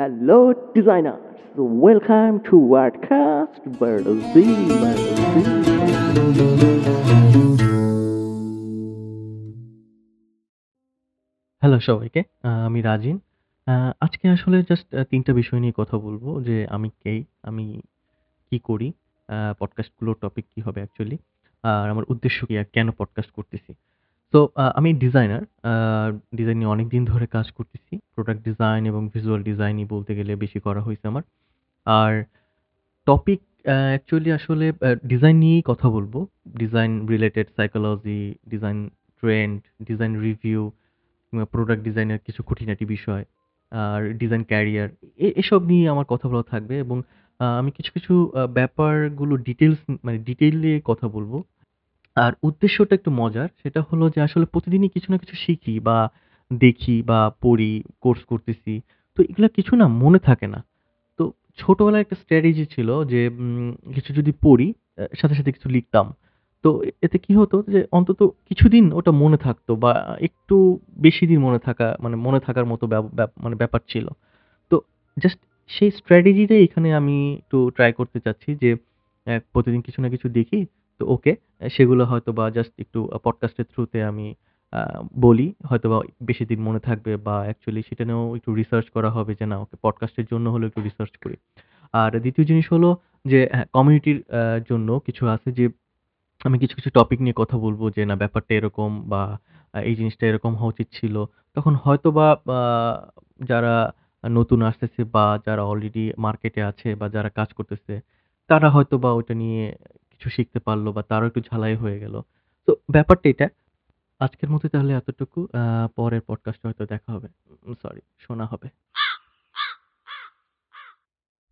Hello, designers. Welcome to Wordcast Brazil. Hello সবাইকে। আমি রাজিন। আজকে আসলে জাস্ট আ ৩ টা বিষয় নিয়ে কথা বলব যে আমি কে? আমি কি করি? পডকাস্টগুলোর টপিক কি হবে অ্যাকচুয়ালি? আর আমার উদ্দেশ্য কি? আর কেন পডকাস্ট করতেছি? সো আমি ডিজাইনার। ডিজাইন নিয়ে অনেকদিন ধরে কাজ করতেছি। প্রোডাক্ট ডিজাইন এবং ভিজুয়াল ডিজাইনই বলতে গেলে বেশি করা হয়েছে আমার। আর টপিক অ্যাকচুয়ালি আসলে ডিজাইন নিয়েই কথা বলব design related psychology, design trend, design review product ডিজাইনের কিছু খুঁটিনাটি বিষয়, আর ডিজাইন ক্যারিয়ার এসব নিয়ে আমার কথা বলা থাকবে এবং আমি কিছু, কিছু ব্যাপারগুলো ডিটেলস মানে ডিটেইলে কথা বলব। আর উদ্দেশ্যটা একটু মজার। সেটা হলো যে আসলে প্রতিদিনই কিছু না কিছু শিখি বা দেখি বা পড়ি, কোর্স করতেছি। তো এগুলা কিছু না মনে থাকে না। তো ছোটবেলায় একটা স্ট্র্যাটেজি ছিল যে কিছু যদি পড়ি, সাথে, সাথে কিছু লিখতাম। তো এতে কি হতো যে অন্তত কিছুদিন ওটা মনে থাকতো বা একটু বেশি দিন মনে থাকা মানে মনে থাকার মতো মানে ব্যাপার ছিল। তো জাস্ট সেই স্ট্র্যাটেজিটাই এখানে আমি একটু ট্রাই করতে চাচ্ছি যে প্রতিদিন কিছু না কিছু দেখি। তো ওকে সেগুলো হয়তো বা জাস্ট একটু পডকাস্টের থ্রুতে আমি বলি। হয়তোবা বেশি দিন মনে থাকবে বা অ্যাকচুয়ালি সেটা নিয়েও একটু রিসার্চ করা হবে যে না ওকে পডকাস্টের জন্য হলেও একটু রিসার্চ করি। আর দ্বিতীয় জিনিস হলো যে হ্যাঁ, কমিউনিটির জন্য কিছু আছে যে আমি কিছু, কিছু টপিক নিয়ে কথা বলব যে না ব্যাপারটা এরকম বা এই জিনিসটা এরকম হওয়া উচিত ছিল। তখন হয়তো বা যারা নতুন আসতেছে বা যারা অলরেডি মার্কেটে আছে বা যারা কাজ করতেছে, তারা হয়তো বা ওইটা নিয়ে কিছু শিখতে পারল বা তারও একটু ঝালাই হয়ে গেল। তো ব্যাপারটা এটা। আজকের মতো তাহলে এতটুকু। পরের পডকাস্টে হয়তো দেখা হবে। সরি শোনা হবে।